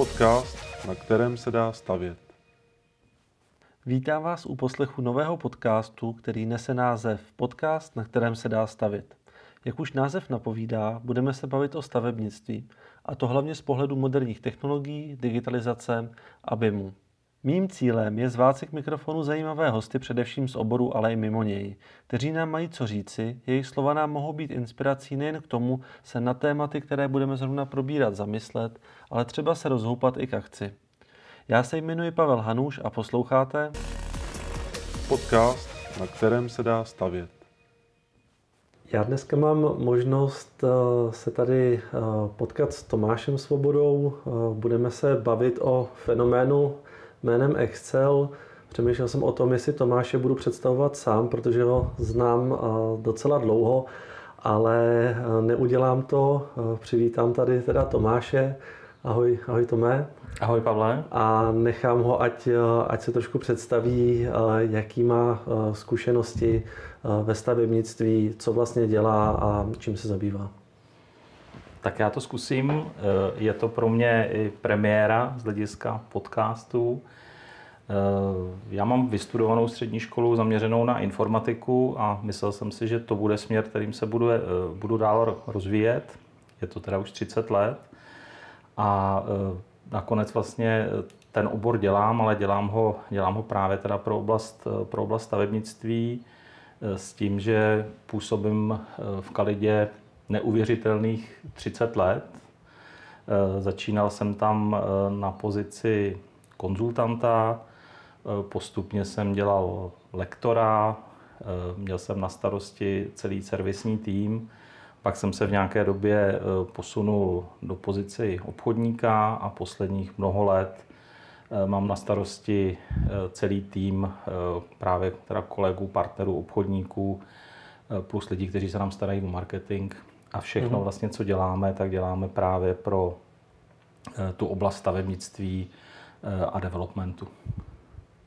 Podcast, na kterém se dá stavět. Vítám vás u poslechu nového podcastu, který nese název Podcast, na kterém se dá stavět. Jak už název napovídá, budeme se bavit o stavebnictví, a to hlavně z pohledu moderních technologií, digitalizace a BIMu. Mým cílem je zvát si k mikrofonu zajímavé hosty především z oboru, ale i mimo něj, kteří nám mají co říci, jejich slova nám mohou být inspirací nejen k tomu se na tématy, které budeme zrovna probírat, zamyslet, ale třeba se rozhoupat i k akci. Já se jmenuji Pavel Hanuš a posloucháte Podcast, na kterém se dá stavět. Já dneska mám možnost eh, se tady eh, potkat s Tomášem Svobodou. Eh, budeme se bavit o fenoménu jménem Excel. Přemýšlel jsem o tom, jestli Tomáše budu představovat sám, protože ho znám docela dlouho, ale neudělám to. Přivítám tady teda Tomáše. Ahoj, ahoj Tomé. Ahoj Pavle. A nechám ho, ať, ať se trošku představí, jaký má zkušenosti ve stavebnictví, co vlastně dělá a čím se zabývá. Tak já to zkusím. E, je to pro mě i premiéra z hlediska podcastů. E, já mám vystudovanou střední školu zaměřenou na informatiku a myslel jsem si, že to bude směr, kterým se budu, e, budu dál rozvíjet. Je to teda už 30 let. A nakonec vlastně ten obor dělám, ale dělám ho, dělám ho právě teda pro oblast, pro oblast stavebnictví s tím, že působím v Kalidě neuvěřitelných 30 let. Eh, začínal jsem tam eh, na pozici konzultanta, eh, postupně jsem dělal lektora, měl jsem na starosti celý servisní tým, pak jsem se v nějaké době posunul do pozici obchodníka a posledních mnoho let mám na starosti celý tým právě teda kolegů, partnerů, obchodníků, plus lidí, kteří se nám starají o marketing a všechno mm-hmm. vlastně, co děláme, tak děláme právě pro eh, tu oblast stavebnictví eh, a developmentu.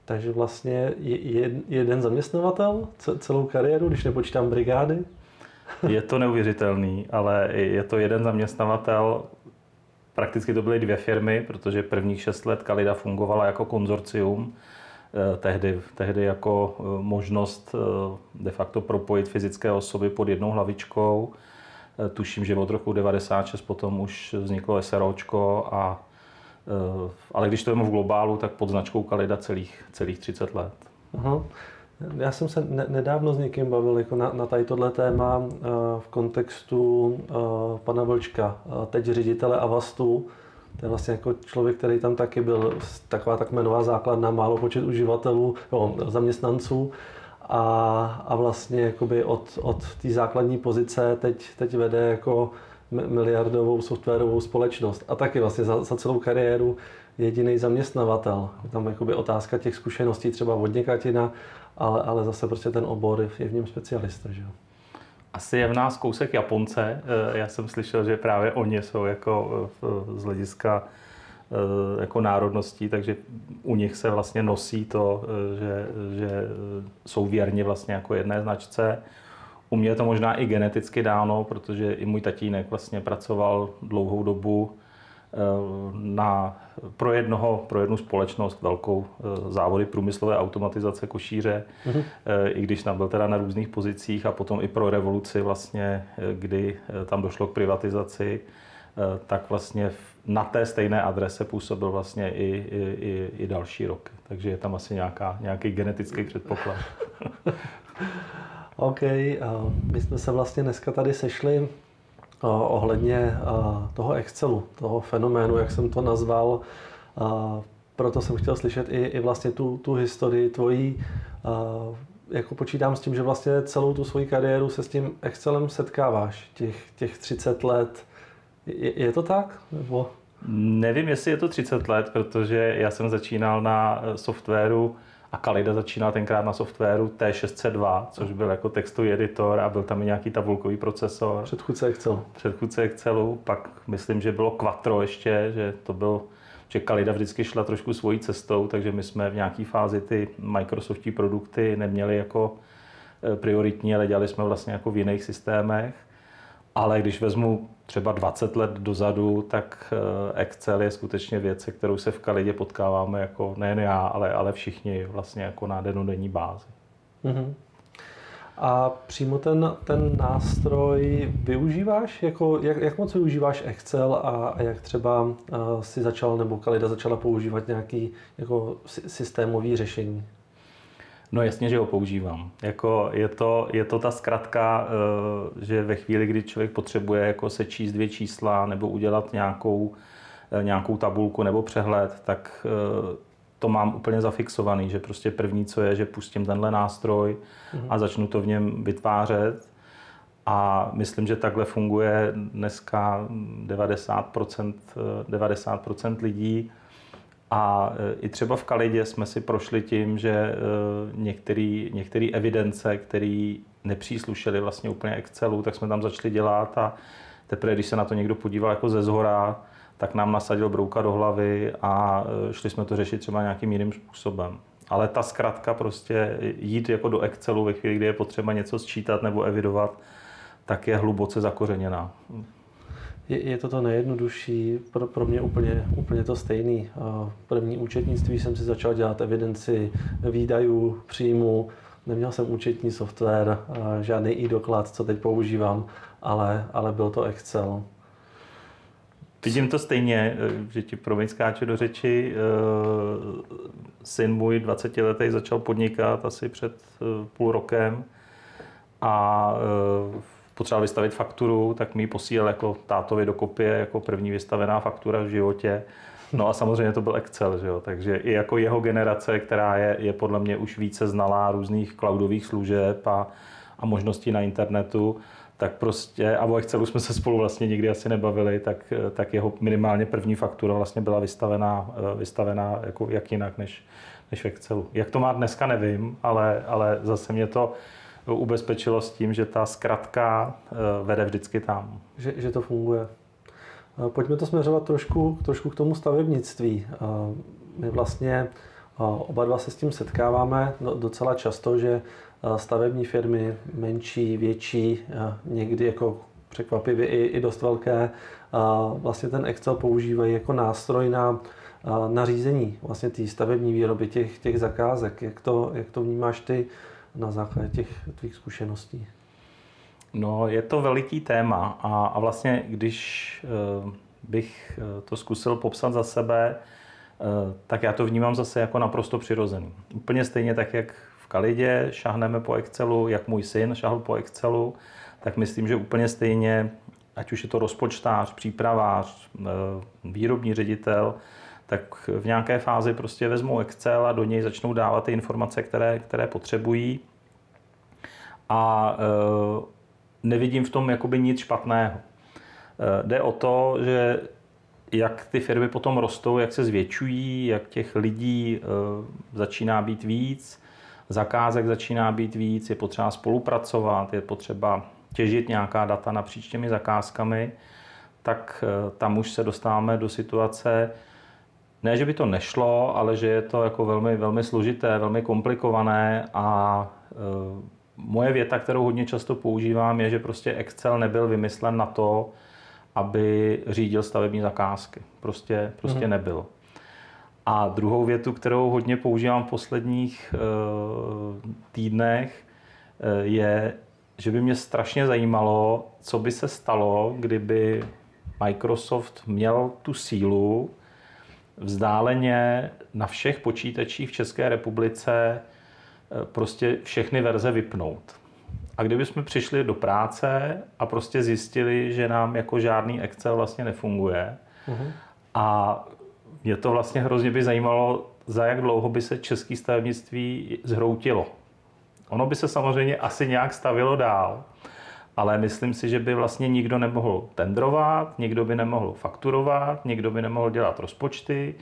Takže vlastně je jeden zaměstnavatel celou kariéru, když nepočítám brigády? Je to neuvěřitelný, ale je to jeden zaměstnavatel. Prakticky to byly dvě firmy, protože prvních šest let Kalida fungovala jako konzorcium, eh, tehdy, tehdy jako možnost de facto propojit fyzické osoby pod jednou hlavičkou tuším, že od roku 96 potom už vzniklo SROčko, a, eh, ale když to je v globálu, tak pod značkou Kalida celých, celých 30 let. Aha. Já jsem se ne, nedávno s někým bavil jako na, na tady tohle téma uh, v kontextu pana Vlčka, teď ředitele Avastu. To je vlastně jako člověk, který tam taky byl, taková tak jmenová základna, málo počet uživatelů, jo, zaměstnanců a, a vlastně jakoby od, od té základní pozice teď, teď vede jako miliardovou softwarovou společnost a taky vlastně za, za celou kariéru jediný zaměstnavatel. Je tam jakoby otázka těch zkušeností třeba od někatina, ale, ale zase prostě ten obor je v něm specialista. Že? Asi je v nás kousek Japonce. Eh, já jsem slyšel, že právě oni jsou jako eh, z hlediska jako národností, takže u nich se vlastně nosí to, eh, že, že jsou věrni vlastně jako jedné značce. U mě je to možná i geneticky dáno, protože i můj tatínek vlastně pracoval dlouhou dobu eh, na, pro, jednoho, pro jednu společnost velkou závody průmyslové automatizace košíře, mm-hmm. i když tam byl teda na různých pozicích a potom i pro revoluci vlastně, kdy tam došlo k privatizaci, tak vlastně na té stejné adrese působil vlastně i, i, i, i další roky. Takže je tam asi nějaká, nějaký genetický předpoklad. OK, my jsme se vlastně dneska tady sešli ohledně toho Excelu, toho fenoménu, jak jsem to nazval. Proto jsem chtěl slyšet i, i vlastně tu, tu historii tvojí. Jako počítám s tím, že vlastně celou tu svoji kariéru se s tím Excelem setkáváš, těch, těch 30 let je, je to tak? Nebo? Nevím, jestli je to 30 let, protože já jsem začínal na eh, softwaru a Kalida začínal tenkrát na softwaru T602, což byl jako textový editor a byl tam i nějaký tabulkový procesor. Předchůdce Excelu. Předchůdce Excelu, pak myslím, že bylo Quattro ještě, že to byl, že Kalida vždycky šla trošku svojí cestou, takže my jsme v nějaké fázi ty Microsoftí produkty neměli jako eh, prioritní, ale dělali jsme vlastně jako v jiných systémech. Ale když vezmu třeba 20 let dozadu, tak eh, Excel je skutečně věc, se kterou se v Kalidě potkáváme jako nejen já, ale, ale všichni vlastně jako na denodenní bázi. Mm-hmm. A přímo ten, ten nástroj využíváš? Jako, jak, jak moc využíváš Excel a, a jak třeba uh, si začal nebo Kalida začala používat nějaký jako systémový řešení? No jasně, že ho používám. Jako je, to, je to ta zkratka, eh, že ve chvíli, kdy člověk potřebuje jako sečíst dvě čísla nebo udělat nějakou, eh, nějakou tabulku nebo přehled, tak eh, to mám úplně zafixovaný, že prostě první, co je, že pustím tenhle nástroj mhm. a začnu to v něm vytvářet. A myslím, že takhle funguje dneska 90%, 90% lidí. A e, i třeba v Kalidě jsme si prošli tím, že e, některé evidence, které nepříslušely vlastně úplně Excelu, tak jsme tam začali dělat a teprve, když se na to někdo podíval jako ze zhora, tak nám nasadil brouka do hlavy a e, šli jsme to řešit třeba nějakým jiným způsobem. Ale ta zkratka prostě jít jako do Excelu ve chvíli, kdy je potřeba něco sčítat nebo evidovat, tak je hluboce zakořeněná je, je to to nejjednodušší, pro, pro mě úplně, úplně to stejný. První účetnictví jsem si začal dělat evidenci výdajů, příjmu, neměl jsem účetní software, žádný i-doklad, co teď používám, ale, ale byl to Excel. Vidím to stejně, že ti promiň skáču do řeči. Syn můj 20 letý začal podnikat asi před půl rokem a potřeboval vystavit fakturu, tak mi ji posílal jako tátovi do kopie, jako první vystavená faktura v životě. No a samozřejmě to byl Excel, že jo? takže i jako jeho generace, která je, je podle mě už více znalá různých cloudových služeb a, a možností na internetu, tak prostě, a o Excelu jsme se spolu vlastně nikdy asi nebavili, tak, tak jeho minimálně první faktura vlastně byla vystavená, vystavená jako jak jinak než, než v Excelu. Jak to má dneska, nevím, ale, ale zase mě to, ubezpečilo s tím, že ta zkratka eh, vede vždycky tam. Že, že to funguje. Eh, pojďme to směřovat trošku, trošku k tomu stavebnictví. Eh, my vlastně oba dva se s tím setkáváme docela často, že stavební firmy, menší, větší, někdy jako překvapivě i, i dost velké, vlastně ten Excel používají jako nástroj na nařízení vlastně té stavební výroby těch, těch zakázek. Jak to, jak to vnímáš ty? Na základě těch tvých zkušeností? No, je to veliký téma a, a vlastně, když e, bych eh, to zkusil popsat za sebe, e, tak já to vnímám zase jako naprosto přirozený. Úplně stejně tak, jak v Kalidě šahneme po Excelu, jak můj syn šahl po Excelu, tak myslím, že úplně stejně, ať už je to rozpočtář, přípravář, výrobní ředitel, tak v nějaké fázi prostě vezmou Excel a do něj začnou dávat ty informace, které, které potřebují. A e, nevidím v tom jakoby nic špatného. E, jde o to, že jak ty firmy potom rostou, jak se zvětšují, jak těch lidí e, začíná být víc, zakázek začíná být víc, je potřeba spolupracovat, je potřeba těžit nějaká data napříč těmi zakázkami, tak tam už se dostáváme do situace, ne, že by to nešlo, ale že je to jako velmi, velmi složité, velmi komplikované a e, moje věta, kterou hodně často používám, je, že prostě Excel nebyl vymyslen na to, aby řídil stavební zakázky. Prostě, prostě mm. nebyl. A druhou větu, kterou hodně používám v posledních e, týdnech, e, je, že by mě strašně zajímalo, co by se stalo, kdyby Microsoft měl tu sílu, vzdáleně na všech počítačích v České republice eh, prostě všechny verze vypnout. A kdybychom přišli do práce a prostě zjistili, že nám jako žádný Excel vlastně nefunguje uh-huh. a mě to vlastně hrozně by zajímalo, za jak dlouho by se české stavebnictví zhroutilo. Ono by se samozřejmě asi nějak stavilo dál, ale myslím si, že by vlastně nikdo nemohl tendrovat, nikdo by nemohl fakturovat, nikdo by nemohl dělat rozpočty,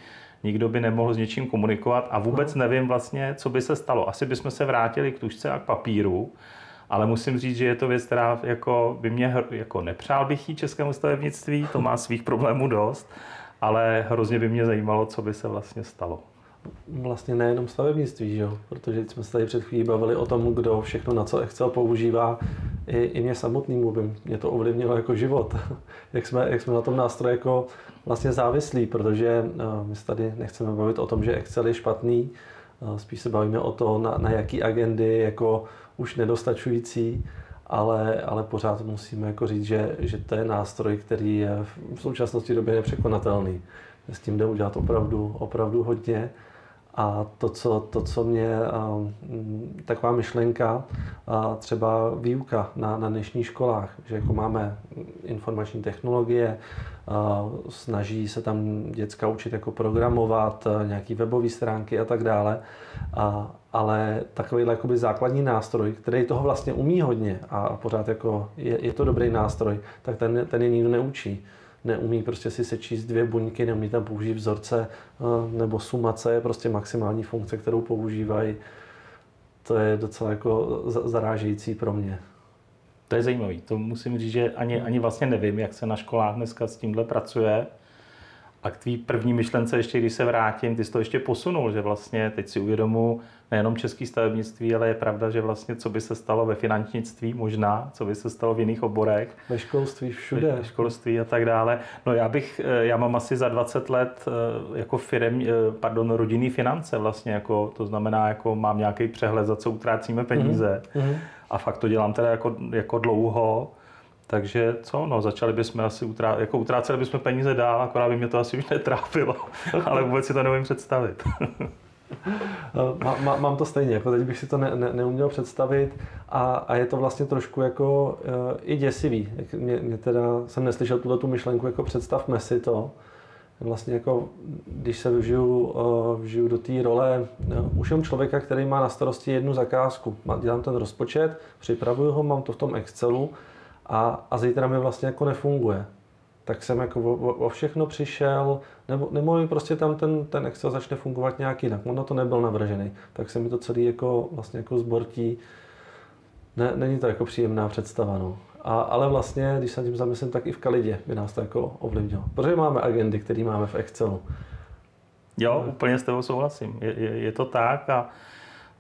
nikdo by nemohl s něčím komunikovat a vůbec no. nevím vlastně, co by se stalo. Asi bychom se vrátili k tušce a k papíru, ale musím říct, že je to věc, která jako by mě, jako nepřál bych jí českému stavebnictví, to má svých problémů dost, ale hrozně by mě zajímalo, co by se vlastně stalo vlastně nejenom stavebnictví, že jo? protože jsme se tady před chvílí bavili o tom, kdo všechno na co Excel používá. i, i mě samotnému by mě to ovlivnilo jako život, jak, jsme, jak jsme na tom nástroji jako vlastně závislí, protože uh, my se tady nechceme bavit o tom, že Excel je špatný, uh, spíš se bavíme o to, na, na jaký agendy jako už nedostačující, ale, ale pořád musíme jako říct, že, že to je nástroj, který je v současnosti době nepřekonatelný. S tím jde udělat opravdu, opravdu hodně. A to, co, to, co mě, taková myšlenka, třeba výuka na, na dnešních školách, že jako máme informační technologie, snaží se tam děcka učit jako programovat, nějaký webové stránky a tak dále, a, ale takovýhle jakoby základní nástroj, který toho vlastně umí hodně a pořád jako je, je to dobrý nástroj, tak ten, ten je nikdo neučí neumí prostě si sečíst dvě buňky, neumí tam použít vzorce eh, nebo sumace je prostě maximální funkce, kterou používají. To je docela jako zarážející pro mě. To je zajímavé. To musím říct, že ani, ani vlastně nevím, jak se na školách dneska s tímhle pracuje. A k tvý první myšlence, ještě když se vrátím, ty jsi to ještě posunul, že vlastně teď si uvědomu nejenom český stavebnictví, ale je pravda, že vlastně co by se stalo ve finančnictví možná, co by se stalo v jiných oborech. Ve školství všude. Ve školství a tak dále. No já bych, eh, já mám asi za 20 let eh, jako firm, eh, pardon, rodinný finance vlastně, jako, to znamená, jako mám nějaký přehled, za co utrácíme peníze. Mm-hmm. A fakt to dělám teda jako, jako dlouho. Takže co, no, začali bychom asi, utrá, jako utráceli bychom peníze dál, akorát by mě to asi už netrápilo, ale vůbec si to neumím představit. má, má, mám to stejně, jako teď bych si to ne, ne, neuměl představit a, a je to vlastně trošku jako uh, i děsivý. Mě, mě teda, jsem neslyšel tuto tu myšlenku, jako představme si to, vlastně jako, když se vžiju, uh, vžiju do té role uh, už jenom člověka, který má na starosti jednu zakázku. Dělám ten rozpočet, připravuju ho, mám to v tom Excelu a, a zítra mi vlastně jako nefunguje. Tak jsem jako o, o všechno přišel, nebo, nebo mi prostě tam ten, ten Excel začne fungovat nějak jinak. On na to nebyl navržený, tak se mi to celý jako, vlastně jako zbortí. Ne, není to jako příjemná představa, no. A, ale vlastně, když se tím zamyslím, tak i v Kalidě by nás to jako ovlivnilo. Protože máme agendy, které máme v Excelu. Jo, úplně s tebou souhlasím. Je, je, je to tak a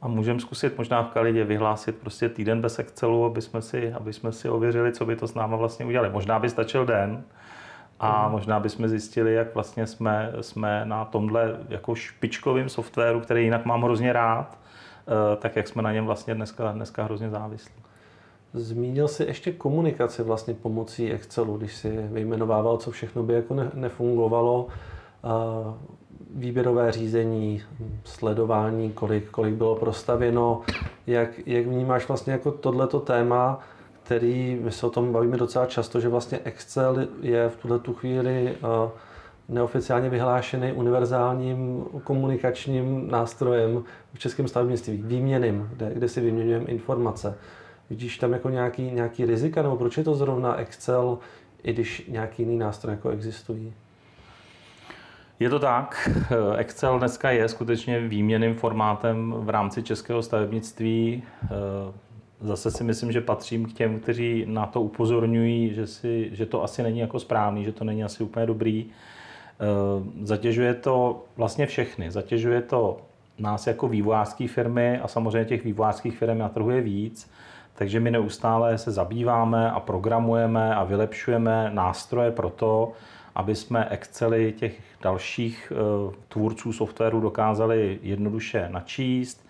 a můžeme zkusit možná v Kalidě vyhlásit prostě týden bez Excelu, aby jsme si, aby jsme si ověřili, co by to s náma vlastně udělali. Možná by stačil den a mm. možná bychom zjistili, jak vlastně jsme, jsme na tomhle jako špičkovým softwaru, který jinak mám hrozně rád, eh, tak jak jsme na něm vlastně dneska, dneska hrozně závislí. Zmínil si ještě komunikaci vlastně pomocí Excelu, když si vyjmenovával, co všechno by jako nefungovalo výběrové řízení, sledování, kolik, kolik bylo prostavěno, jak, jak vnímáš vlastně jako tohleto téma, který, my se o tom bavíme docela často, že vlastně Excel je v tuhle tu chvíli uh, neoficiálně vyhlášený univerzálním komunikačním nástrojem v českém stavebnictví, výměným, kde, kde si vyměňujeme informace. Vidíš tam jako nějaký, nějaký rizika, nebo proč je to zrovna Excel, i když nějaký jiný nástroj jako existují? Je to tak. Excel dneska je skutečně výměným formátem v rámci českého stavebnictví. Zase si myslím, že patřím k těm, kteří na to upozorňují, že, si, že to asi není jako správný, že to není asi úplně dobrý. Zatěžuje to vlastně všechny. Zatěžuje to nás jako vývojářské firmy a samozřejmě těch vývojářských firm na trhu je víc. Takže my neustále se zabýváme a programujeme a vylepšujeme nástroje pro to, aby jsme Excely těch dalších eh, tvůrců softwaru dokázali jednoduše načíst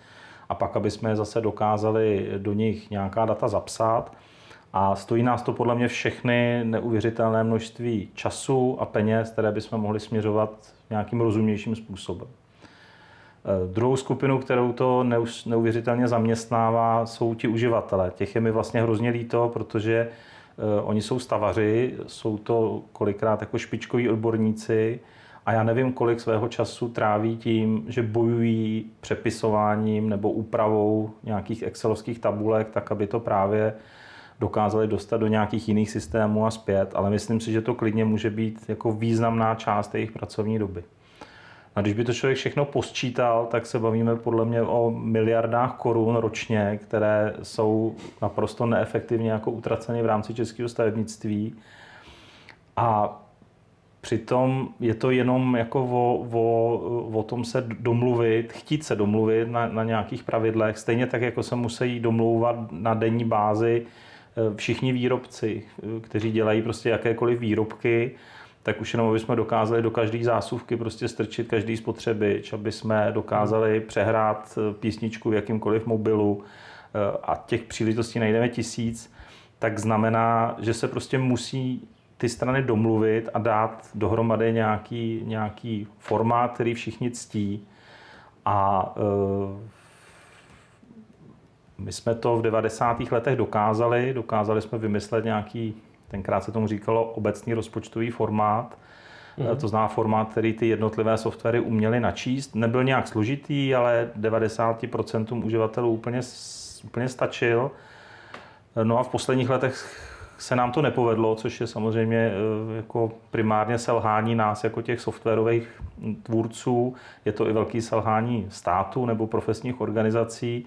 a pak, aby jsme zase dokázali do nich nějaká data zapsat. A stojí nás to podle mě všechny neuvěřitelné množství času a peněz, které bychom mohli směřovat nějakým rozumnějším způsobem. Eh, druhou skupinu, kterou to neuvěřitelně zaměstnává, jsou ti uživatelé. Těch je mi vlastně hrozně líto, protože oni jsou stavaři, jsou to kolikrát jako špičkoví odborníci a já nevím, kolik svého času tráví tím, že bojují přepisováním nebo úpravou nějakých excelovských tabulek, tak aby to právě dokázali dostat do nějakých jiných systémů a zpět, ale myslím si, že to klidně může být jako významná část jejich pracovní doby. A když by to člověk všechno posčítal, tak se bavíme podle mě o miliardách korun ročně, které jsou naprosto neefektivně jako utraceny v rámci českého stavebnictví. A Přitom je to jenom jako o, o, o tom se domluvit, chtít se domluvit na, na nějakých pravidlech, stejně tak, jako se musí domlouvat na denní bázi všichni výrobci, kteří dělají prostě jakékoliv výrobky, tak už jenom, aby jsme dokázali do každé zásuvky prostě strčit každý spotřebič, aby jsme dokázali přehrát písničku v jakýmkoliv mobilu a těch příležitostí najdeme tisíc, tak znamená, že se prostě musí ty strany domluvit a dát dohromady nějaký, nějaký formát, který všichni ctí. A e, my jsme to v 90. letech dokázali. Dokázali jsme vymyslet nějaký, tenkrát se tomu říkalo, obecný rozpočtový formát. Mm. To znamená formát, který ty jednotlivé softwary uměly načíst. Nebyl nějak složitý, ale 90% uživatelů úplně, úplně stačil. No a v posledních letech se nám to nepovedlo, což je samozřejmě eh, jako primárně selhání nás jako těch softwarových tvůrců. Je to i velký selhání státu nebo profesních organizací.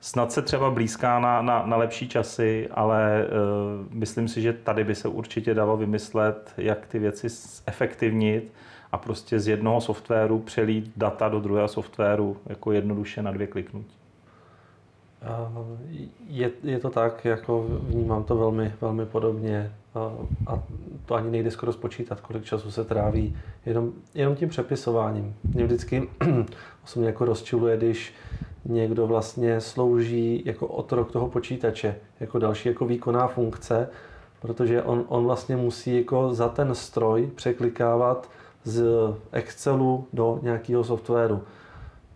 Snad se třeba blízká na, na, na lepší časy, ale uh, myslím si, že tady by se určitě dalo vymyslet, jak ty věci efektivnit a prostě z jednoho softwaru přelít data do druhého softwaru jako jednoduše na dvě kliknutí. Je, je to tak, jako vnímám to velmi, velmi podobně a to ani nejde skoro spočítat, kolik času se tráví jenom, jenom tím přepisováním. Mě vždycky osobně jako rozčiluje, když někdo vlastně slouží jako otrok toho počítače, jako další jako výkonná funkce, protože on, on vlastně musí jako za ten stroj překlikávat z Excelu do nějakého softwaru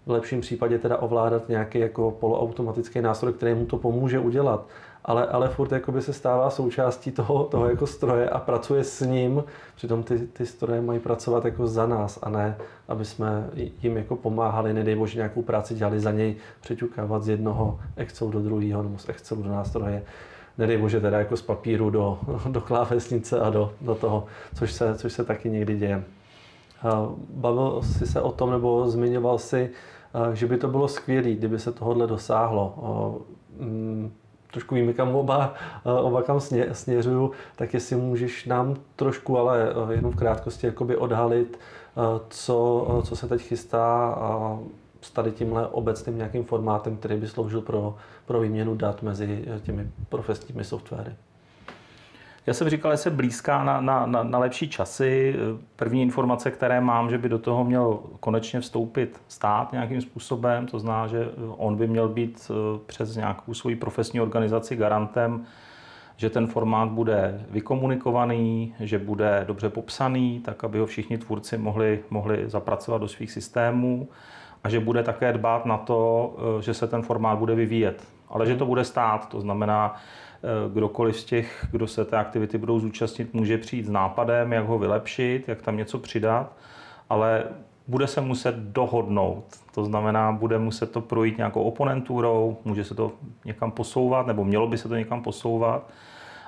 v lepším případě teda ovládat nějaký jako poloautomatický nástroj, který mu to pomůže udělat. Ale, ale furt jakoby se stává součástí toho, toho jako stroje a pracuje s ním, přitom ty, ty stroje mají pracovat jako za nás a ne, aby jsme jim jako pomáhali, nedej bože nějakou práci dělali za něj, přeťukávat z jednoho Excelu do druhého nebo z Excelu do nástroje nedej bože teda jako z papíru do, do klávesnice a do, do toho, což se, což se taky někdy děje. Bavil jsi se o tom, nebo zmiňoval si, že by to bylo skvělé, kdyby se tohle dosáhlo. Trošku víme, kam oba, oba kam směřuju, tak jestli můžeš nám trošku, ale jenom v krátkosti jakoby odhalit, co, co se teď chystá s tady tímhle obecným nějakým formátem, který by sloužil pro, pro výměnu dat mezi těmi profesními softwary. Já jsem říkal, že se blízká na, na, na, na lepší časy. První informace, které mám, že by do toho měl konečně vstoupit stát nějakým způsobem, to zná, že on by měl být eh, přes nějakou svoji profesní organizaci garantem, že ten formát bude vykomunikovaný, že bude dobře popsaný, tak aby ho všichni tvůrci mohli, mohli zapracovat do svých systémů a že bude také dbát na to, eh, že se ten formát bude vyvíjet. Ale že to bude stát, to znamená, kdokoliv z těch, kdo se té aktivity budou zúčastnit, může přijít s nápadem, jak ho vylepšit, jak tam něco přidat, ale bude se muset dohodnout. To znamená, bude muset to projít nějakou oponentůrou, může se to někam posouvat, nebo mělo by se to někam posouvat,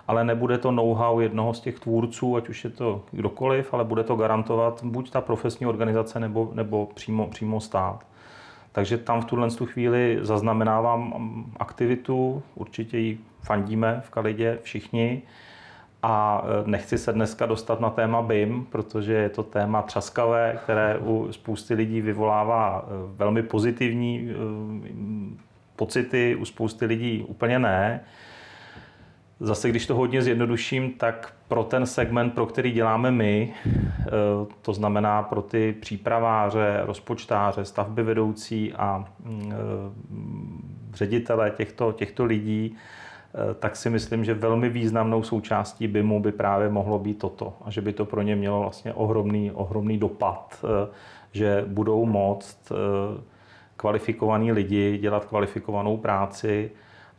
ale nebude to know-how jednoho z těch tvůrců, ať už je to kdokoliv, ale bude to garantovat buď ta profesní organizace, nebo, nebo přímo, přímo stát. Takže tam v tuhle chvíli zaznamenávám aktivitu, určitě ji fandíme v Kalidě všichni. A e, nechci se dneska dostat na téma BIM, protože je to téma třaskavé, které u spousty lidí vyvolává e, velmi pozitivní e, pocity, u spousty lidí úplně ne. Zase, když to hodně zjednoduším, tak pro ten segment, pro který děláme my, to znamená pro ty přípraváře, rozpočtáře, stavby vedoucí a ředitele těchto, těchto lidí, Eh, tak si myslím, že velmi významnou součástí BIMu by právě mohlo být toto a že by to pro ně mělo vlastně ohromný, ohromný dopad, eh, že budou moct eh, kvalifikovaní lidi dělat kvalifikovanou práci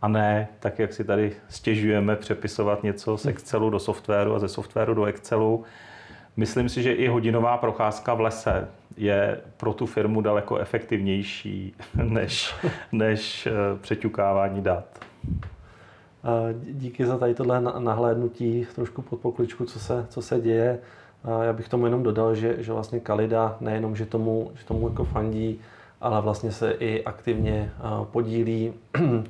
a ne tak, jak si tady stěžujeme přepisovat něco z Excelu do softwaru a ze softwaru do Excelu. Myslím si, že i hodinová procházka v lese je pro tu firmu daleko efektivnější než, než přeťukávání dat. Díky za tady tohle nahlédnutí trošku pod pokličku, co se, co se děje. Já bych tomu jenom dodal, že, že vlastně Kalida nejenom, že tomu, že tomu jako fandí, ale vlastně se i aktivně podílí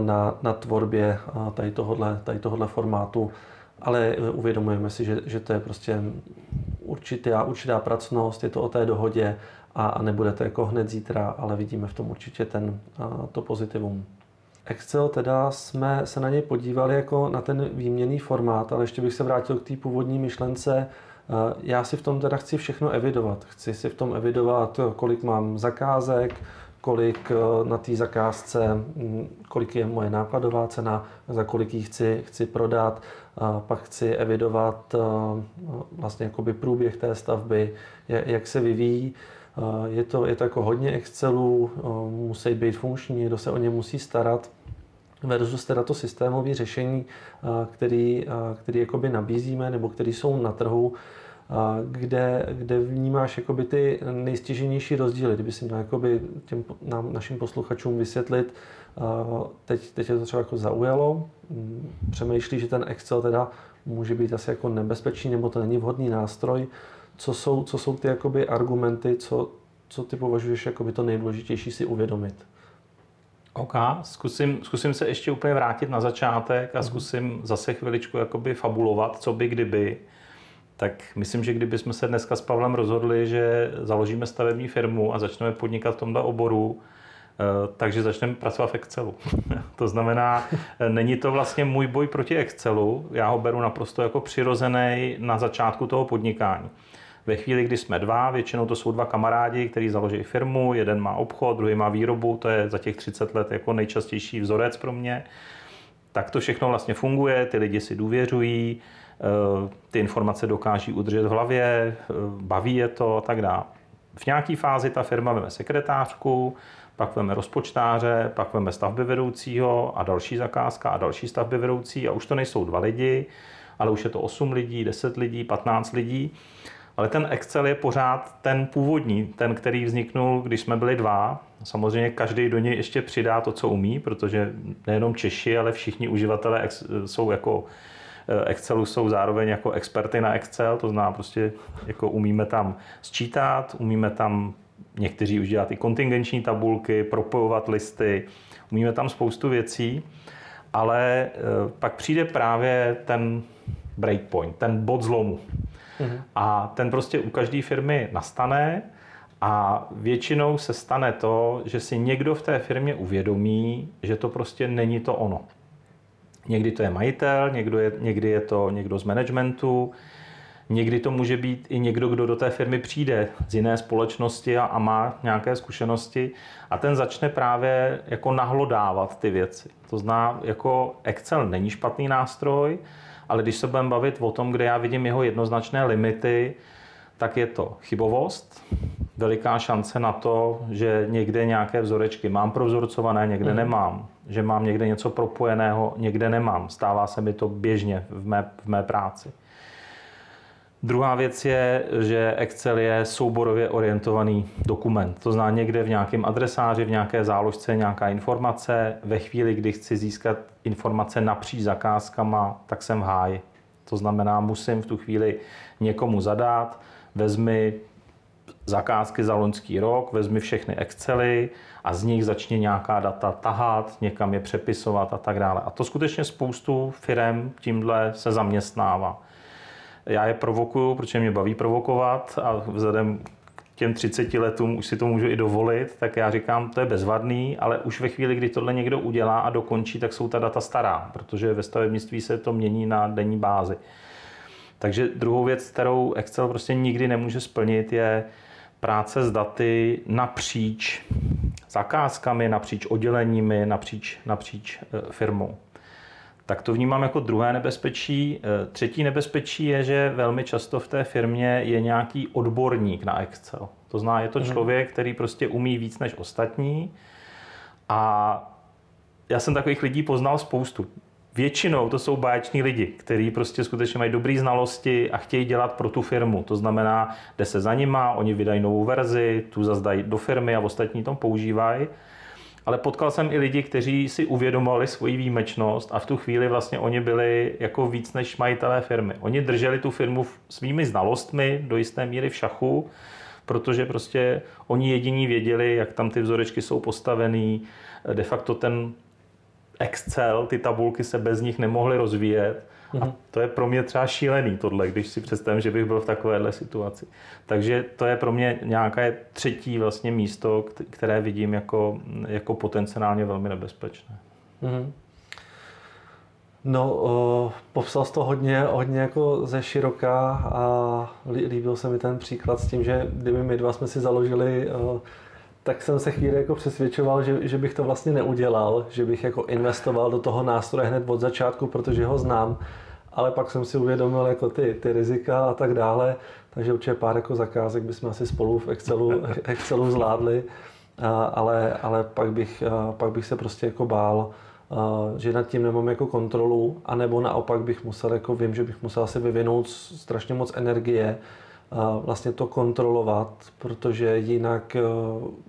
na, na tvorbě tady tohohle, tady tohohle formátu, ale uvědomujeme si, že, že to je prostě určitá, určitá pracnost, je to o té dohodě a, a nebude to jako hned zítra, ale vidíme v tom určitě ten, to pozitivum. Excel teda jsme se na něj podívali jako na ten výměný formát, ale ještě bych se vrátil k té původní myšlence. Eh, já si v tom teda chci všechno evidovat. Chci si v tom evidovat, kolik mám zakázek, kolik eh, na té zakázce, hm, kolik je moje nákladová cena, za kolik ji chci, chci prodat. Pak chci evidovat vlastně jakoby průběh té stavby, jak se vyvíjí. Je to, je to jako hodně Excelů, musí být funkční, někdo se o ně musí starat versus teda to systémové řešení, který, který nabízíme nebo který jsou na trhu, kde, kde vnímáš jakoby ty nejstěženější rozdíly. Kdyby si měl jakoby těm nám, našim posluchačům vysvětlit, teď, teď je to třeba jako zaujalo, přemýšlí, že ten Excel teda může být asi jako nebezpečný nebo to není vhodný nástroj, co jsou, co jsou ty jakoby argumenty, co, co ty považuješ jako to nejdůležitější si uvědomit? OK, zkusím, zkusím se ještě úplně vrátit na začátek a mhm. zkusím zase chviličku jakoby fabulovat, co by kdyby. Tak myslím, že kdybychom se dneska s Pavlem rozhodli, že založíme stavební firmu a začneme podnikat v tomto oboru, eh, takže začneme pracovat v Excelu. to znamená, není to vlastně můj boj proti Excelu, já ho beru naprosto jako přirozený na začátku toho podnikání. Ve chvíli, kdy jsme dva, většinou to jsou dva kamarádi, kteří založí firmu, jeden má obchod, druhý má výrobu, to je za těch 30 let jako nejčastější vzorec pro mě, tak to všechno vlastně funguje, ty lidi si důvěřují, ty informace dokáží udržet v hlavě, eh, baví je to a tak dále. V nějaké fázi ta firma veme sekretářku, pak veme rozpočtáře, pak veme stavby vedoucího a další zakázka a další stavby vedoucí a už to nejsou dva lidi, ale už je to 8 lidí, 10 lidí, 15 lidí ale ten Excel je pořád ten původní, ten, který vzniknul, když jsme byli dva. Samozřejmě každý do něj ještě přidá to, co umí, protože nejenom Češi, ale všichni uživatelé jsou jako eh, Excelu jsou zároveň jako experty na Excel, to znamená prostě jako umíme tam sčítat, umíme tam někteří už dělat i kontingenční tabulky, propojovat listy, umíme tam spoustu věcí, ale eh, pak přijde právě ten breakpoint, ten bod zlomu. Mm-hmm. A ten prostě u každé firmy nastane a většinou se stane to, že si někdo v té firmě uvědomí, že to prostě není to ono. Někdy to je majitel, někdo je, někdy je to někdo z managementu, někdy to může být i někdo, kdo do té firmy přijde z jiné společnosti a, a má nějaké zkušenosti a ten začne právě jako nahlodávat ty věci. To zná, jako Excel není špatný nástroj, ale když se budeme bavit o tom, kde já vidím jeho jednoznačné limity, tak je to chybovost, veliká šance na to, že někde nějaké vzorečky mám provzorcované, někde mm. nemám, že mám někde něco propojeného, někde nemám. Stává se mi to běžně v mé, v mé práci. Druhá věc je, že Excel je souborově orientovaný dokument. To znamená někde v nějakém adresáři, v nějaké záložce nějaká informace. Ve chvíli, kdy chci získat informace napříč zakázkama, tak jsem v háji. To znamená, musím v tu chvíli někomu zadat, vezmi zakázky za loňský rok, vezmi všechny Excely a z nich začne nějaká data tahat, někam je přepisovat a tak dále. A to skutečně spoustu firm tímhle se zaměstnává. Já je provokuju, protože mě baví provokovat a vzhledem k těm 30 letům už si to můžu i dovolit, tak já říkám, to je bezvadný, ale už ve chvíli, kdy tohle někdo udělá a dokončí, tak jsou ta data stará, protože ve stavebnictví se to mění na denní bázi. Takže druhou věc, kterou Excel prostě nikdy nemůže splnit, je práce s daty napříč zakázkami, napříč odděleními, napříč, napříč eh, firmou tak to vnímám jako druhé nebezpečí. E, třetí nebezpečí je, že velmi často v té firmě je nějaký odborník na Excel. To zná, je to mhm. člověk, který prostě umí víc než ostatní. A já jsem takových lidí poznal spoustu. Většinou to jsou báječní lidi, kteří prostě skutečně mají dobré znalosti a chtějí dělat pro tu firmu. To znamená, jde se za nima, oni vydají novou verzi, tu zase dají do firmy a ostatní tom používají ale potkal jsem i lidi, kteří si uvědomovali svoji výjimečnost a v tu chvíli vlastně oni byli jako víc než majitelé firmy. Oni drželi tu firmu svými znalostmi do jisté míry v šachu, protože prostě oni jediní věděli, jak tam ty vzorečky jsou postavený, de facto ten Excel, ty tabulky se bez nich nemohly rozvíjet a mhm. to je pro mě třeba šílený tohle, když si představím, že bych byl v takovéhle situaci. Takže to je pro mě nějaké třetí vlastně místo, které vidím jako, jako potenciálně velmi nebezpečné. Mm-hmm. No, uh, popsal jsi to hodně, hodně jako ze široká a líbil se mi ten příklad s tím, že kdyby my dva jsme si založili, uh, tak jsem se chvíli jako přesvědčoval, že, že bych to vlastně neudělal, že bych jako investoval do toho nástroje hned od začátku, protože ho znám, ale pak jsem si uvědomil jako ty, ty rizika a tak dále, takže určitě pár jako zakázek bychom asi spolu v Excelu, Excelu zvládli, a, ale, ale pak, bych, a, pak bych se prostě jako bál, že nad tím nemám jako kontrolu, anebo naopak bych musel, jako vím, že bych musel asi vyvinout strašně moc energie, vlastně to kontrolovat, protože jinak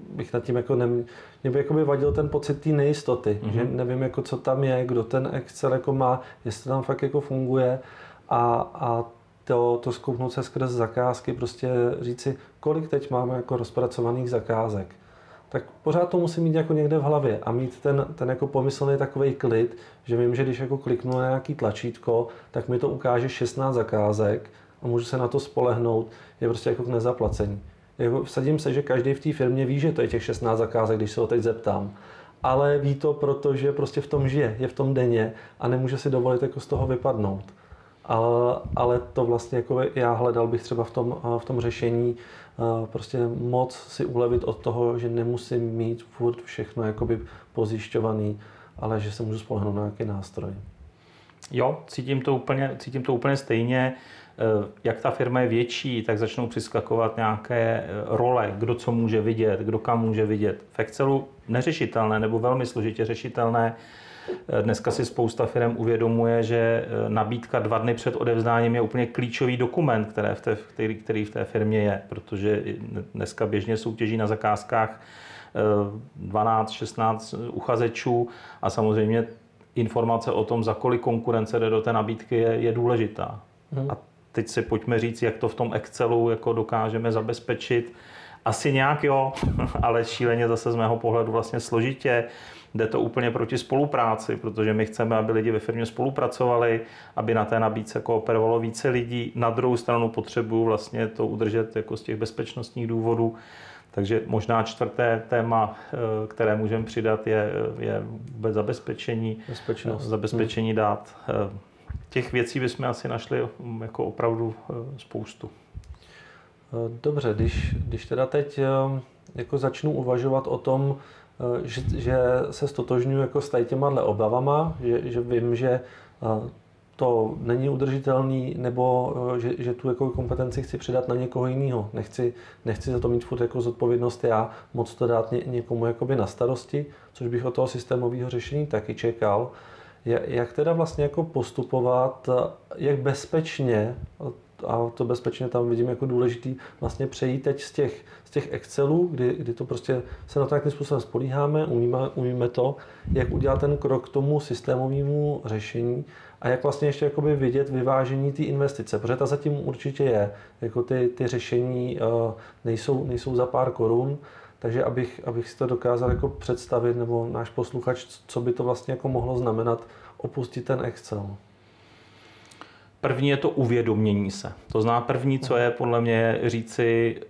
bych nad tím jako nem, mě by jako by vadil ten pocit té nejistoty, mm-hmm. že nevím jako co tam je, kdo ten Excel jako má, jestli tam fakt jako funguje a, a to, to zkouknout se skrz zakázky, prostě říci, kolik teď máme jako rozpracovaných zakázek tak pořád to musím mít jako někde v hlavě a mít ten, ten jako pomyslný takový klid, že vím, že když jako kliknu na nějaký tlačítko, tak mi to ukáže 16 zakázek a můžu se na to spolehnout, je prostě jako k nezaplacení. Jako vsadím se, že každý v té firmě ví, že to je těch 16 zakázek, když se ho teď zeptám. Ale ví to, protože prostě v tom žije, je v tom denně a nemůže si dovolit jako z toho vypadnout. Ale, ale to vlastně jako já hledal bych třeba v tom, v tom řešení prostě moc si ulevit od toho, že nemusím mít furt všechno jakoby pozjišťovaný, ale že se můžu spolehnout na nějaký nástroj. Jo, cítím to úplně, cítím to úplně stejně. Eh, jak ta firma je větší, tak začnou přiskakovat nějaké eh, role, kdo co může vidět, kdo kam může vidět. V Excelu neřešitelné nebo velmi složitě řešitelné Dneska si spousta firm uvědomuje, že eh, nabídka dva dny před odevzdáním je úplně klíčový dokument, které v té, který, který v té firmě je, protože dneska běžně soutěží na zakázkách 12-16 eh, uchazečů a samozřejmě informace o tom, za kolik konkurence jde do té nabídky, je, je důležitá. Hmm. A teď si pojďme říct, jak to v tom Excelu jako dokážeme zabezpečit. Asi nějak jo, ale šíleně zase z mého pohledu vlastně složitě jde to úplně proti spolupráci, protože my chceme, aby lidi ve firmě spolupracovali, aby na té nabídce kooperovalo více lidí. Na druhou stranu potřebuju vlastně to udržet jako z těch bezpečnostních důvodů. Takže možná čtvrté téma, eh, které můžeme přidat, je, je vůbec zabezpečení, Bezpečnost. zabezpečení hmm. dát. Eh, těch věcí bychom asi našli mm, jako opravdu eh, spoustu. Dobře, když, když teda teď jako začnu uvažovat o tom, Eh, že, že se stotožňuji jako s těma obavama, že, že vím, že eh, to není udržitelný, nebo eh, že, že tu jako kompetenci chci předat na někoho jiného. Nechci, nechci za to mít furt jako zodpovědnost já, moc to dát ně, někomu jakoby na starosti, což bych od toho systémového řešení taky čekal. Jak teda vlastně jako postupovat, jak bezpečně a to bezpečně tam vidím jako důležitý vlastně přejít teď z těch, z těch Excelů, kdy, kdy to prostě se na to nějakým způsobem spolíháme, umíme, umíme to, jak udělat ten krok k tomu systémovému řešení a jak vlastně ještě jakoby vidět vyvážení té investice, protože ta zatím určitě je, jako ty, ty řešení uh, nejsou, nejsou za pár korun, takže abych, abych si to dokázal jako představit, nebo náš posluchač, co by to vlastně jako mohlo znamenat opustit ten Excel. První je to uvědomění se. To zná první, co je podle mě říci,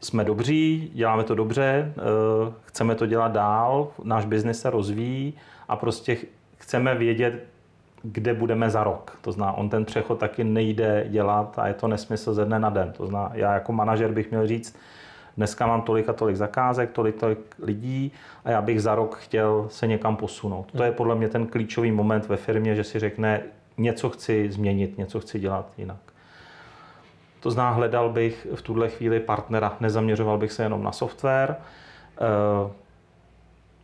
jsme dobří, děláme to dobře, eh, chceme to dělat dál, náš biznis se rozvíjí a prostě chceme vědět, kde budeme za rok. To zná, on ten přechod taky nejde dělat a je to nesmysl ze dne na den. To zná, já jako manažer bych měl říct, dneska mám tolik a tolik zakázek, tolik, tolik lidí a já bych za rok chtěl se někam posunout. To je podle mě ten klíčový moment ve firmě, že si řekne, něco chci změnit, něco chci dělat jinak. To zná, hledal bych v tuhle chvíli partnera, nezaměřoval bych se jenom na software. Eh,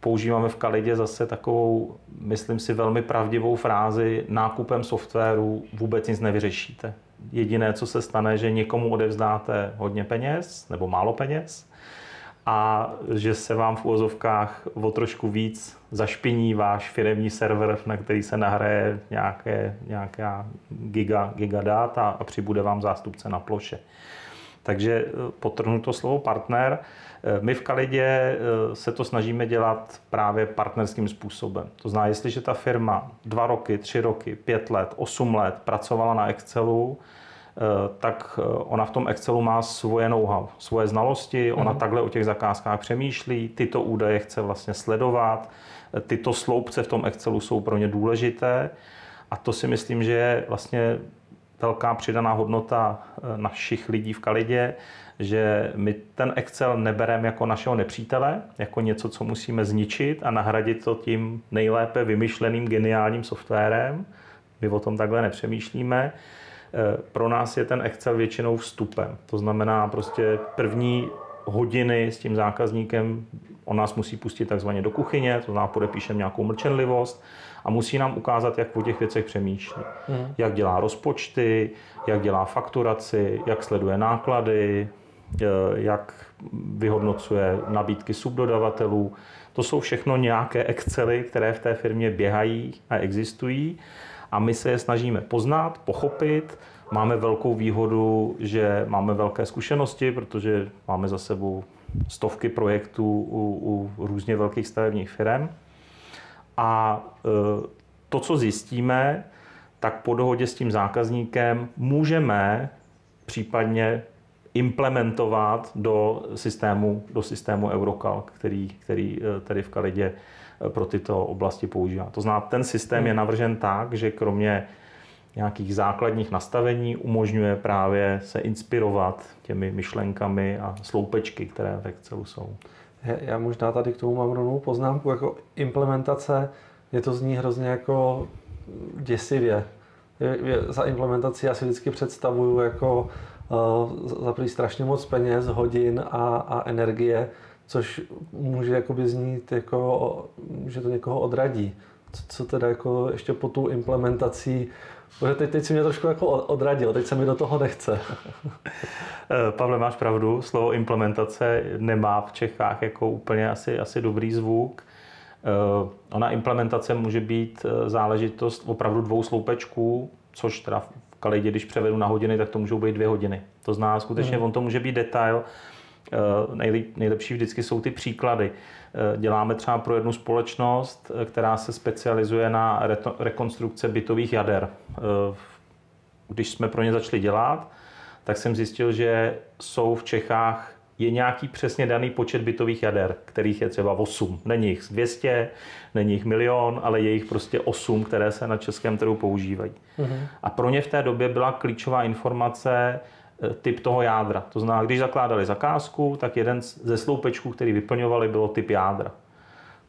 používáme v Kalidě zase takovou, myslím si, velmi pravdivou frázi, nákupem softwaru vůbec nic nevyřešíte. Jediné, co se stane, že někomu odevzdáte hodně peněz nebo málo peněz a že se vám v úvozovkách o trošku víc zašpiní váš firemní server, na který se nahraje nějaké, nějaká giga, giga data a přibude vám zástupce na ploše. Takže eh, potrhnu to slovo partner. Eh, my v Kalidě eh, se to snažíme dělat právě partnerským způsobem. To znamená, jestliže ta firma dva roky, tři roky, pět let, osm let pracovala na Excelu, tak ona v tom Excelu má svoje know-how, svoje znalosti, ona mm. takhle o těch zakázkách přemýšlí, tyto údaje chce vlastně sledovat, tyto sloupce v tom Excelu jsou pro ně důležité a to si myslím, že je vlastně velká přidaná hodnota našich lidí v Kalidě, že my ten Excel nebereme jako našeho nepřítele, jako něco, co musíme zničit a nahradit to tím nejlépe vymyšleným geniálním softwarem. My o tom takhle nepřemýšlíme. E, pro nás je ten Excel většinou vstupem. To znamená prostě první hodiny s tím zákazníkem, on nás musí pustit takzvaně do kuchyně, to znamená podepíšem nějakou mlčenlivost a musí nám ukázat, jak o těch věcech přemýšlí. Hmm. Jak dělá rozpočty, jak dělá fakturaci, jak sleduje náklady, Eh, jak vyhodnocuje nabídky subdodavatelů. To jsou všechno nějaké Excely, které v té firmě běhají a existují a my se je snažíme poznat, pochopit. Máme velkou výhodu, že máme velké zkušenosti, protože máme za sebou stovky projektů u, u různě velkých stavebních firm. A eh, to, co zjistíme, tak po dohodě s tím zákazníkem můžeme případně implementovat do systému, do systému Eurocal, který, který eh, tady v Kalidě pro tyto oblasti používá. To znamená, ten systém je hmm. navržen tak, že kromě nějakých základních nastavení umožňuje právě se inspirovat těmi myšlenkami a sloupečky, které v Excelu jsou. Já možná tady k tomu mám rovnou poznámku, jako implementace, je to zní hrozně jako děsivě. Za implementaci já si vždycky představuju jako Eh, zaplý strašně moc peněz, hodin a, a energie, což může jakoby znít jako, že to někoho odradí. Co, co teda jako ještě po tu implementací Protože teď, teď si mě trošku jako odradil, teď se mi do toho nechce. Eh, Pavle, máš pravdu, slovo implementace nemá v Čechách jako úplně asi, asi dobrý zvuk. Eh, ona implementace může být záležitost opravdu dvou sloupečků, což teda Kalidě, když převedu na hodiny, tak to můžou být dvě hodiny. To zná skutečně, mm. on to může být detail. Eh, nejlepší vždycky jsou ty příklady. Eh, děláme třeba pro jednu společnost, eh, která se specializuje na rekonstrukce bytových jader. Když jsme pro ně začali dělat, tak jsem zjistil, že jsou v Čechách je nějaký přesně daný počet bytových jader, kterých je třeba 8. Není jich 200, není jich milion, ale je jich prostě 8, které se na českém trhu používají. Mm-hmm. A pro ně v té době byla klíčová informace typ toho jádra. To znamená, když zakládali zakázku, tak jeden ze sloupečků, který vyplňovali, bylo typ jádra.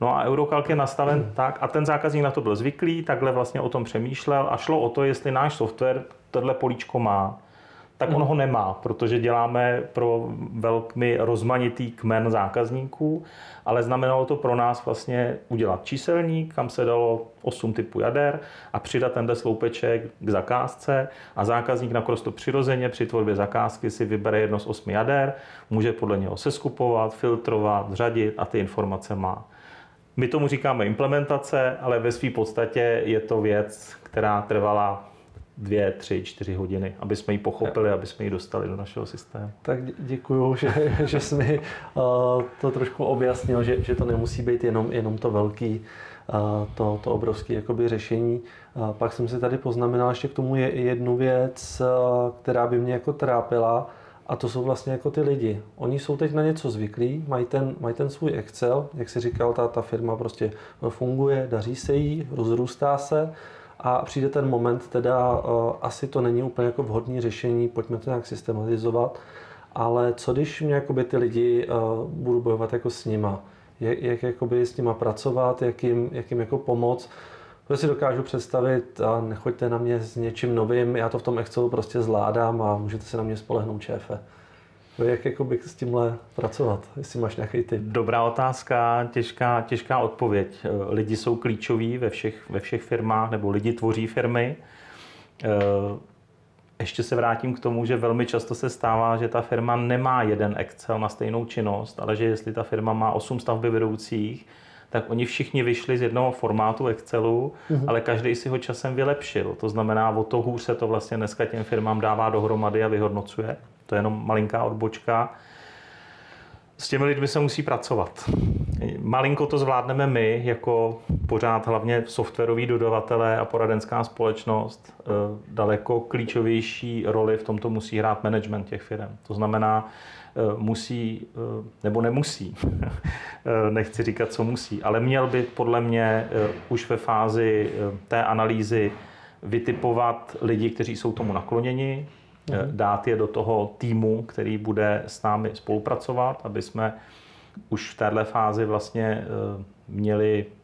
No a Eurokalk je nastaven hmm. tak, a ten zákazník na to byl zvyklý, takhle vlastně o tom přemýšlel a šlo o to, jestli náš software tohle políčko má tak on ho nemá, protože děláme pro velmi rozmanitý kmen zákazníků, ale znamenalo to pro nás vlastně udělat číselník, kam se dalo 8 typů jader a přidat tenhle sloupeček k zakázce a zákazník naprosto přirozeně při tvorbě zakázky si vybere jedno z 8 jader, může podle něho seskupovat, filtrovat, řadit a ty informace má. My tomu říkáme implementace, ale ve své podstatě je to věc, která trvala dvě, tři, čtyři hodiny, aby jsme ji pochopili, aby jsme ji dostali do našeho systému. Tak děkuju, že, že jsi mi uh, to trošku objasnil, že, že to nemusí být jenom, jenom to velký, uh, to, to obrovské jakoby řešení. Uh, pak jsem si tady poznamenal ještě k tomu je jednu věc, která by mě jako trápila, a to jsou vlastně jako ty lidi. Oni jsou teď na něco zvyklí, mají ten, mají ten svůj Excel, jak si říkal, ta, ta firma prostě funguje, daří se jí, rozrůstá se a přijde ten moment, teda asi to není úplně jako vhodné řešení, pojďme to nějak systematizovat, ale co když mě jakoby ty lidi budu bojovat jako s nima, jak, jak jakoby s nima pracovat, jak jim, jak jim jako pomoct, protože si dokážu představit, a nechoďte na mě s něčím novým, já to v tom Excelu prostě zvládám a můžete se na mě spolehnout, šéfe. Jak jakoby s tímhle pracovat, jestli máš nějaký tip? Dobrá otázka, těžká, těžká odpověď. Lidi jsou klíčoví ve všech, ve všech firmách, nebo lidi tvoří firmy. Eh, ještě se vrátím k tomu, že velmi často se stává, že ta firma nemá jeden Excel na stejnou činnost, ale že jestli ta firma má 8 stavby vedoucích, tak oni všichni vyšli z jednoho formátu Excelu, mm-hmm. ale každý si ho časem vylepšil. To znamená, o to hůř se to vlastně dneska těm firmám dává dohromady a vyhodnocuje to je jenom malinká odbočka. S těmi lidmi se musí pracovat. Malinko to zvládneme my, jako pořád hlavně softwaroví dodavatelé a poradenská společnost. Eh, daleko klíčovější roli v tomto musí hrát management těch firm. To znamená, musí, eh, nebo nemusí, nechci říkat, co musí, ale měl by podle mě už ve fázi té analýzy vytipovat lidi, kteří jsou tomu nakloněni, mhm. dát je do toho týmu, který bude s námi spolupracovat, aby jsme už v téhle fázi vlastně eh, měli eh,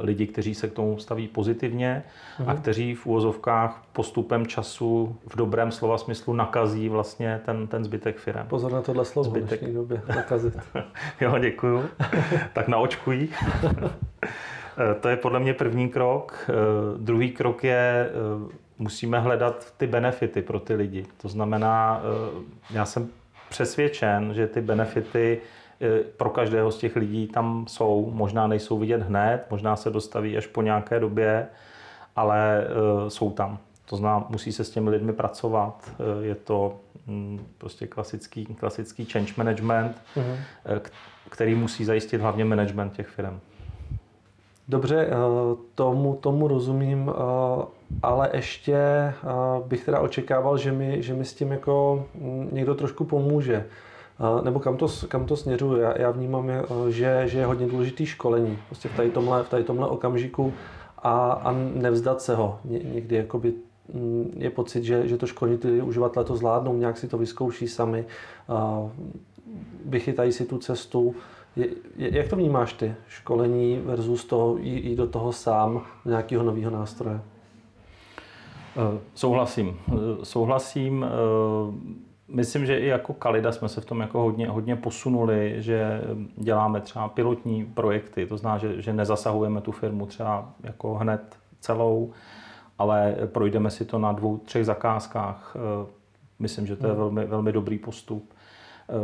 lidi, kteří se k tomu staví pozitivně a mhm. kteří v úvozovkách postupem času v dobrém slova smyslu nakazí vlastně ten, ten zbytek firm. Pozor na tohle slovo zbytek. v dnešní době, nakazit. jo, děkuju. tak naočkují. Eh, to je podle mě první krok. Druhý krok je, musíme hledat ty benefity pro ty lidi. To znamená, já jsem přesvědčen, že ty benefity eh, pro každého z těch lidí tam jsou. Možná nejsou vidět hned, možná se dostaví až po nějaké době, ale eh, jsou tam. To znamená, musí se s těmi lidmi pracovat. Eh, je to mm, prostě klasický, klasický change management, mm-hmm. který musí zajistit hlavně management těch firm. Dobře, tomu, tomu rozumím, ale ještě bych teda očekával, že mi, že mi s tím jako mm, někdo trošku pomůže. Nebo kam to, kam to směřuje? Já, já vnímám, že, že je hodně důležitý školení prostě v tady tomhle, v tady tomhle okamžiku a, a nevzdat se ho. Ně, někdy jakoby mm, je pocit, že, že to školení ty uživatelé to zvládnou, nějak si to vyzkouší sami, vychytají si tu cestu. Je, jak to vnímáš ty, školení versus to jít do toho sám, nějakého nového nástroje? Eh, souhlasím. Eh, souhlasím. Eh, myslím, že i jako Kalida jsme se v tom jako hodně, hodně posunuli, že děláme třeba pilotní projekty, to znamená, že, že nezasahujeme tu firmu třeba jako hned celou, ale projdeme si to na dvou, třech zakázkách. Myslím, že to je hmm. velmi, velmi dobrý postup.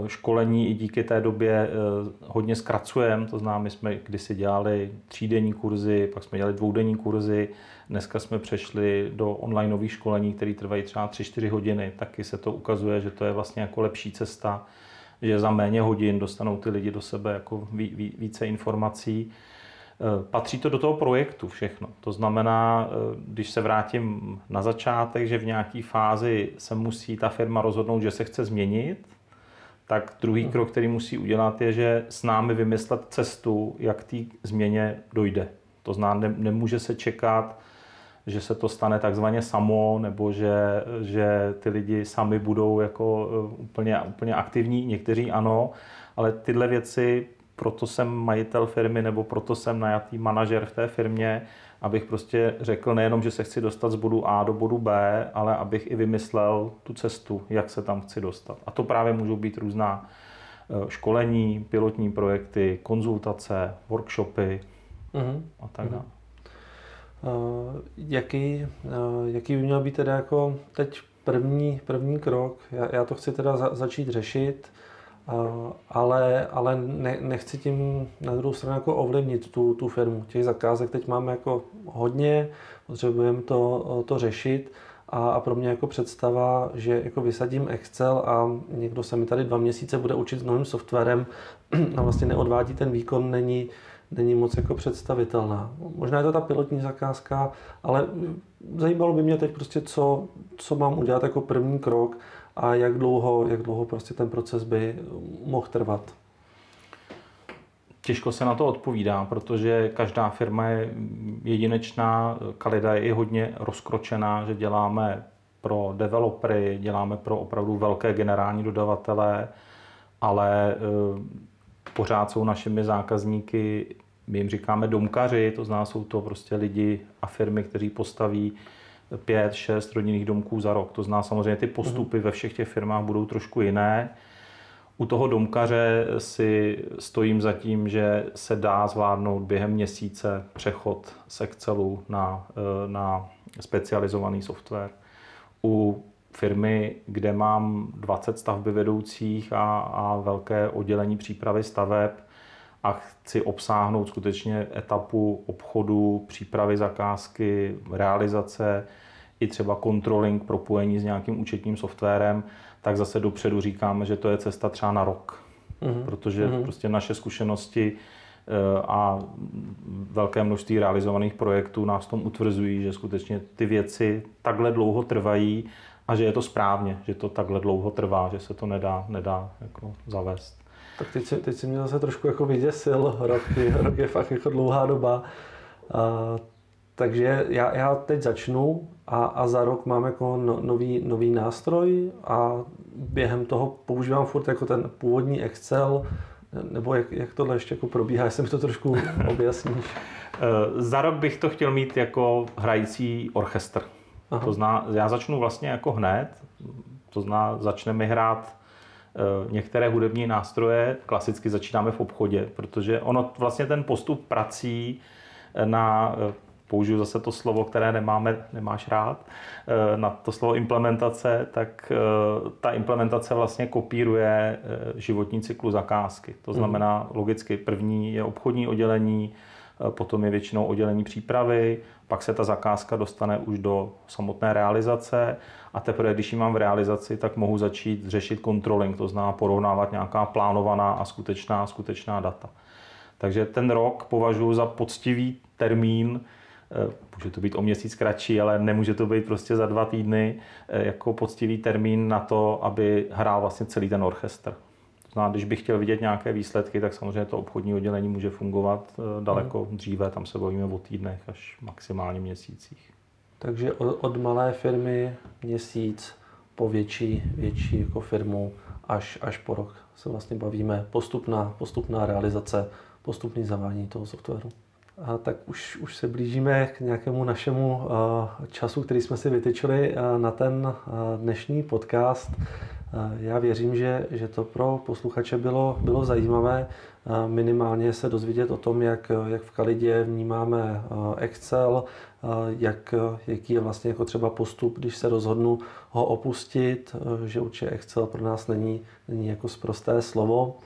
Školení i díky té době hodně zkracujeme, to znamená, my jsme kdysi dělali třídenní kurzy, pak jsme dělali dvoudenní kurzy, Dneska jsme přešli do onlineových školení, které trvají třeba 3-4 hodiny. Taky se to ukazuje, že to je vlastně jako lepší cesta, že za méně hodin dostanou ty lidi do sebe jako více informací. E, patří to do toho projektu všechno. To znamená, když se vrátím na začátek, že v nějaké fázi se musí ta firma rozhodnout, že se chce změnit, tak druhý krok, který musí udělat, je, že s námi vymyslet cestu, jak té změně dojde. To znamená, nemůže se čekat, že se to stane takzvaně samo, nebo že, že ty lidi sami budou jako eh, úplně, úplně aktivní, někteří ano, ale tyhle věci, proto jsem majitel firmy, nebo proto jsem najatý manažer v té firmě, abych prostě řekl nejenom, že se chci dostat z bodu A do bodu B, ale abych i vymyslel tu cestu, jak se tam chci dostat. A to právě můžou být různá eh, školení, pilotní projekty, konzultace, workshopy mm-hmm. a tak dále. Eh, jaký, eh, jaký by měl být teda jako teď první, první krok? Já, já to chci teda za, začít řešit, ale, ale ne, nechci tím na druhou stranu jako ovlivnit tu, tu firmu. Těch zakázek teď máme jako hodně, potřebujeme to, to řešit a, a pro mě jako představa, že jako vysadím Excel a někdo se mi tady dva měsíce bude učit s novým softwarem a vlastně neodvádí ten výkon, není, není moc jako představitelná. Možná je to ta pilotní zakázka, ale zajímalo by mě teď prostě, co, co mám udělat jako první krok a jak dlouho, jak dlouho prostě ten proces by mohl trvat. Těžko se na to odpovídá, protože každá firma je jedinečná, Kalida je i hodně rozkročená, že děláme pro developery, děláme pro opravdu velké generální dodavatele, ale eh, pořád jsou našimi zákazníky my jim říkáme domkaři, to znamená, jsou to prostě lidi a firmy, kteří postaví pět, šest rodinných domků za rok. To znamená samozřejmě ty postupy ve všech těch firmách budou trošku jiné. U toho domkaře si stojím za tím, že se dá zvládnout během měsíce přechod z Excelu na, eh, na specializovaný software. U firmy, kde mám 20 stavby vedoucích a, a velké oddělení přípravy staveb, a chci obsáhnout skutečně etapu obchodu, přípravy zakázky, realizace, i třeba controlling, propojení s nějakým účetním softwarem, tak zase dopředu říkáme, že to je cesta třeba na rok. mm-hmm. protože mm-hmm. prostě naše zkušenosti eh, a velké množství realizovaných projektů nás tom utvrzují, že skutečně ty věci takhle dlouho trvají a že je to správně, že to takhle dlouho trvá, že se to nedá, nedá jako zavést. Tak teď si, teď si mě zase trošku jako vyděsil, rok, rok je fakt jako dlouhá doba. A, takže já, já teď začnu a, a za rok mám jako no, nový, nový nástroj a během toho používám furt jako ten původní Excel, nebo jak, jak tohle ještě jako probíhá, jestli mi to trošku objasníš. Eh, za rok bych to chtěl mít jako hrající orchestr. Aha. To zná, já začnu vlastně jako hned, to zná, začneme hrát eh, některé hudební nástroje, klasicky začínáme v obchodě, protože ono vlastně ten postup prací na použiju zase to slovo, které nemáme, nemáš rád, eh, na to slovo implementace, tak eh, ta implementace vlastně kopíruje eh, životní cyklu zakázky. To mhm. znamená, logicky první je obchodní oddělení, potom je většinou oddělení přípravy, pak se ta zakázka dostane už do samotné realizace a teprve, když ji mám v realizaci, tak mohu začít řešit controlling, to znamená porovnávat nějaká plánovaná a skutečná, skutečná data. Takže ten rok považuji za poctivý termín, Eh, může to být o měsíc kratší, ale nemůže to být prostě za dva týdny eh, jako poctivý termín na to, aby hrál vlastně celý ten orchestr. Znamená, když bych chtěl vidět nějaké výsledky, tak samozřejmě to obchodní oddělení může fungovat eh, daleko hmm. dříve, tam se bavíme o týdnech až maximálně měsících. Takže od malé firmy měsíc po větší, větší jako firmu až, až po rok se vlastně bavíme postupná, postupná realizace, postupný zavádění toho softwaru. A tak už, už se blížíme k nějakému našemu uh, času, který jsme si vytyčili uh, na ten dnešní podcast. Já věřím, že, že to pro posluchače bylo, bylo zajímavé minimálně se dozvědět o tom, jak, jak v Kalidě vnímáme Excel, jak, jaký je vlastně jako třeba postup, když se rozhodnu ho opustit, že určitě Excel pro nás není, není jako zprosté slovo.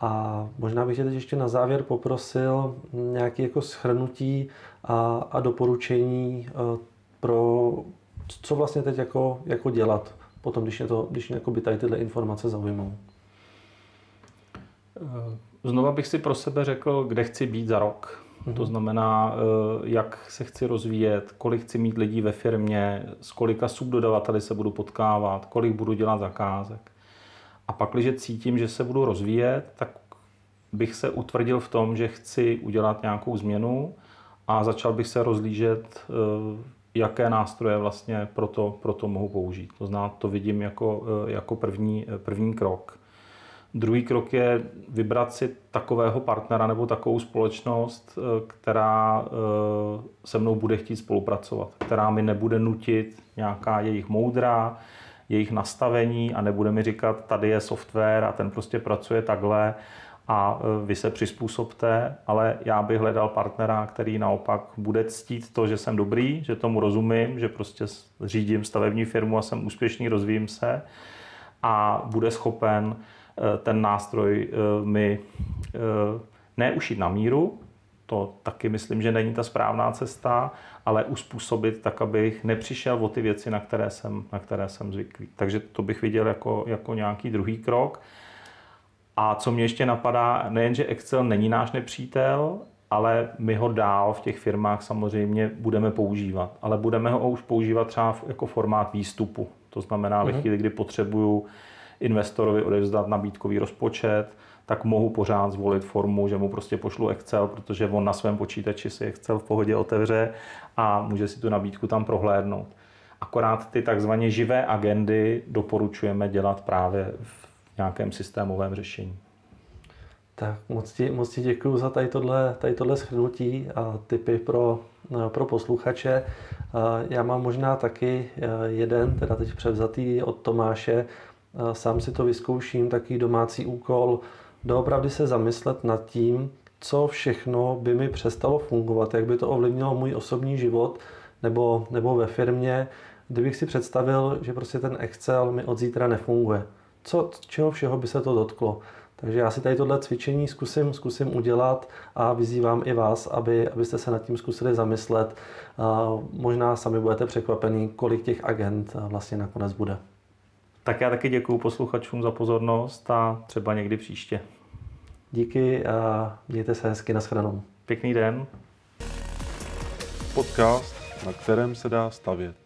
A možná bych tě teď ještě na závěr poprosil nějaké jako schrnutí a, a doporučení pro co vlastně teď jako, jako dělat potom, když, je to, když by tady tyhle informace zaujmou. Eh, znova bych si pro sebe řekl, kde chci být za rok. Mm-hmm. To znamená, eh, jak se chci rozvíjet, kolik chci mít lidí ve firmě, s kolika subdodavateli se budu potkávat, kolik budu dělat zakázek. A pak, když cítím, že se budu rozvíjet, tak bych se utvrdil v tom, že chci udělat nějakou změnu a začal bych se rozlížet, eh, jaké nástroje vlastně pro to, pro to mohu použít. To znamená, to vidím jako, eh, jako první, eh, první krok. Druhý krok je vybrat si takového partnera nebo takovou společnost, která se mnou bude chtít spolupracovat, která mi nebude nutit nějaká jejich moudra, jejich nastavení a nebude mi říkat, tady je software a ten prostě pracuje takhle a e, vy se přizpůsobte, ale já bych hledal partnera, který naopak bude ctít to, že jsem dobrý, že tomu rozumím, že prostě řídím stavební firmu a jsem úspěšný, rozvíjím se a bude schopen e, ten nástroj e, mi neušít na míru, to taky myslím, že není ta správná cesta, ale uspůsobit tak, abych nepřišel o ty věci, na které jsem, na které jsem zvyklý. Takže to bych viděl jako, jako nějaký druhý krok. A co mě ještě napadá, nejenže Excel není náš nepřítel, ale my ho dál v těch firmách samozřejmě budeme používat. Ale budeme ho už používat třeba jako formát výstupu. To znamená, ve mhm. chvíli, kdy potřebuju investorovi odevzdat nabídkový rozpočet, tak mohu pořád zvolit formu, že mu prostě pošlu Excel, protože on na svém počítači si Excel v pohodě otevře a může si tu nabídku tam prohlédnout. Akorát ty takzvaně živé agendy doporučujeme dělat právě v nějakém systémovém řešení. Tak moc ti, moc ti děkuji za tady tohle, tady tohle schrnutí a tipy pro, pro posluchače. Já mám možná taky eh, jeden, teda teď převzatý od Tomáše, sám si to vyzkouším, taký domácí úkol, doopravdy se zamyslet nad tím, co všechno by mi přestalo fungovat, jak by to ovlivnilo můj osobní život nebo, nebo ve firmě, kdybych si představil, že prostě ten Excel mi od zítra nefunguje co, čeho všeho by se to dotklo. Takže já si tady tohle cvičení zkusím, zkusím udělat a vyzývám i vás, aby, abyste se nad tím zkusili zamyslet. Možná sami budete překvapení, kolik těch agent vlastně nakonec bude. Tak já taky děkuji posluchačům za pozornost a třeba někdy příště. Díky a mějte se hezky, nashledanou. Pěkný den. Podcast, na kterém se dá stavět.